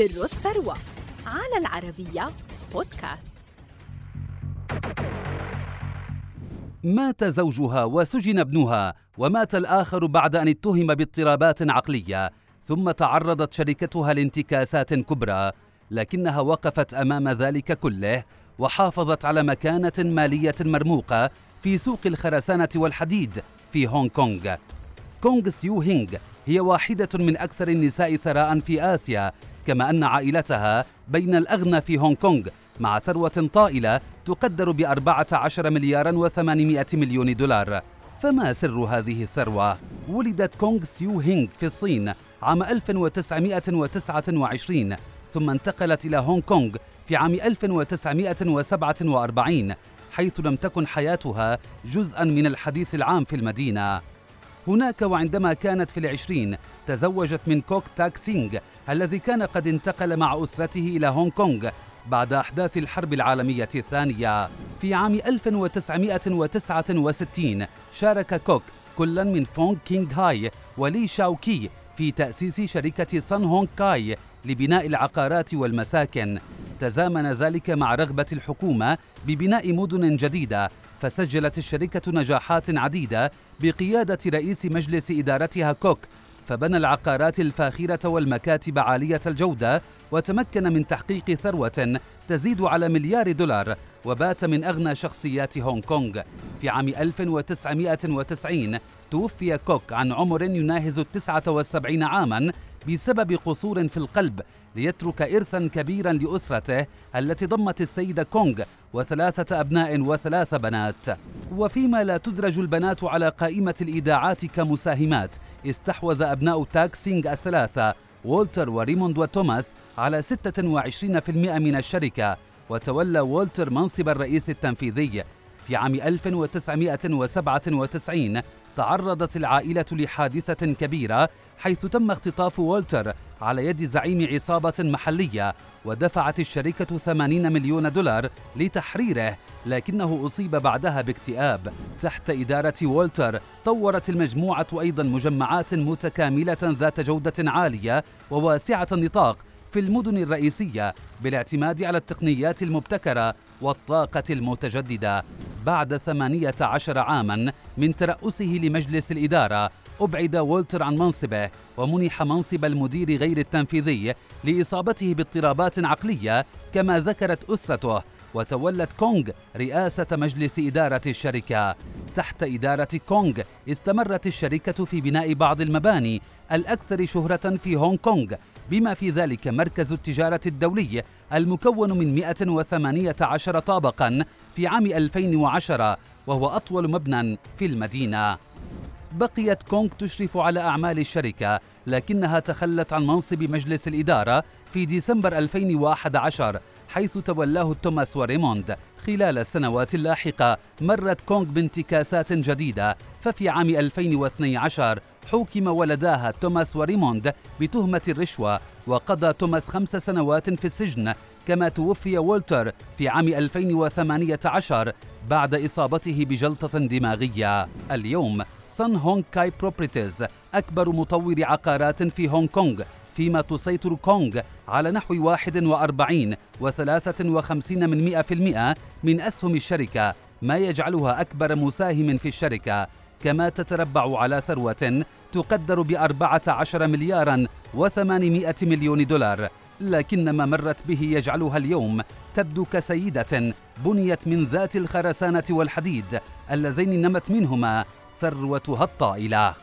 سر الثروة على العربية بودكاست. مات زوجها وسجن ابنها ومات الآخر بعد أن اتهم باضطرابات عقلية ثم تعرضت شركتها لانتكاسات كبرى لكنها وقفت أمام ذلك كله وحافظت على مكانة مالية مرموقة في سوق الخرسانة والحديد في هونغ كونغ. كونغ سيو هينغ هي واحدة من أكثر النساء ثراء في آسيا كما أن عائلتها بين الأغنى في هونغ كونغ مع ثروة طائلة تقدر بأربعة عشر مليارا وثمانمائة مليون دولار فما سر هذه الثروة؟ ولدت كونغ سيو هينغ في الصين عام 1929 ثم انتقلت إلى هونغ كونغ في عام 1947 حيث لم تكن حياتها جزءا من الحديث العام في المدينة هناك وعندما كانت في العشرين تزوجت من كوك تاك سينغ الذي كان قد انتقل مع أسرته إلى هونغ كونغ بعد أحداث الحرب العالمية الثانية. في عام 1969 شارك كوك كلا من فونغ كينغ هاي ولي شاو كي في تأسيس شركة سان هونغ كاي لبناء العقارات والمساكن. تزامن ذلك مع رغبة الحكومة ببناء مدن جديدة فسجلت الشركة نجاحات عديدة بقيادة رئيس مجلس إدارتها كوك فبنى العقارات الفاخرة والمكاتب عالية الجودة وتمكن من تحقيق ثروة تزيد على مليار دولار وبات من أغنى شخصيات هونغ كونغ. في عام 1990 توفي كوك عن عمر يناهز التسعة والسبعين عاما بسبب قصور في القلب ليترك إرثا كبيرا لأسرته التي ضمت السيدة كونغ وثلاثة أبناء وثلاث بنات. وفيما لا تدرج البنات على قائمة الإيداعات كمساهمات استحوذ أبناء تاكسينغ الثلاثة وولتر وريموند وتوماس على 26% من الشركة وتولى وولتر منصب الرئيس التنفيذي في عام 1997 تعرضت العائلة لحادثة كبيرة حيث تم اختطاف وولتر على يد زعيم عصابة محلية ودفعت الشركة 80 مليون دولار لتحريره لكنه أصيب بعدها باكتئاب. تحت إدارة وولتر طورت المجموعة أيضا مجمعات متكاملة ذات جودة عالية وواسعة النطاق في المدن الرئيسية بالاعتماد على التقنيات المبتكرة والطاقة المتجددة. بعد 18 عاما من ترأسه لمجلس الإدارة أبعد وولتر عن منصبه ومنح منصب المدير غير التنفيذي لإصابته باضطرابات عقلية كما ذكرت أسرته. وتولت كونغ رئاسة مجلس إدارة الشركة. تحت إدارة كونغ استمرت الشركة في بناء بعض المباني الأكثر شهرة في هونغ كونغ بما في ذلك مركز التجارة الدولي المكون من 118 طابقا في عام 2010 وهو أطول مبنى في المدينة. بقيت كونغ تشرف على أعمال الشركة لكنها تخلت عن منصب مجلس الإدارة في ديسمبر 2011 حيث تولاه توماس وريموند خلال السنوات اللاحقة مرت كونغ بانتكاسات جديدة. ففي عام 2012 حوكم ولداها توماس وريموند بتهمة الرشوة وقضى توماس خمس سنوات في السجن كما توفي وولتر في عام 2018 بعد إصابته بجلطة دماغية. اليوم سان هونغ كاي بروبرتيز أكبر مطور عقارات في هونغ كونغ فيما تسيطر كونغ على نحو 41 و53 من 100% من أسهم الشركة ما يجعلها أكبر مساهم في الشركة. كما تتربع على ثروة تقدر بأربعة عشر مليارا وثمانمائة مليون دولار. لكن ما مرت به يجعلها اليوم تبدو كسيدة بنيت من ذات الخرسانة والحديد اللذين نمت منهما ثروتها الطائلة.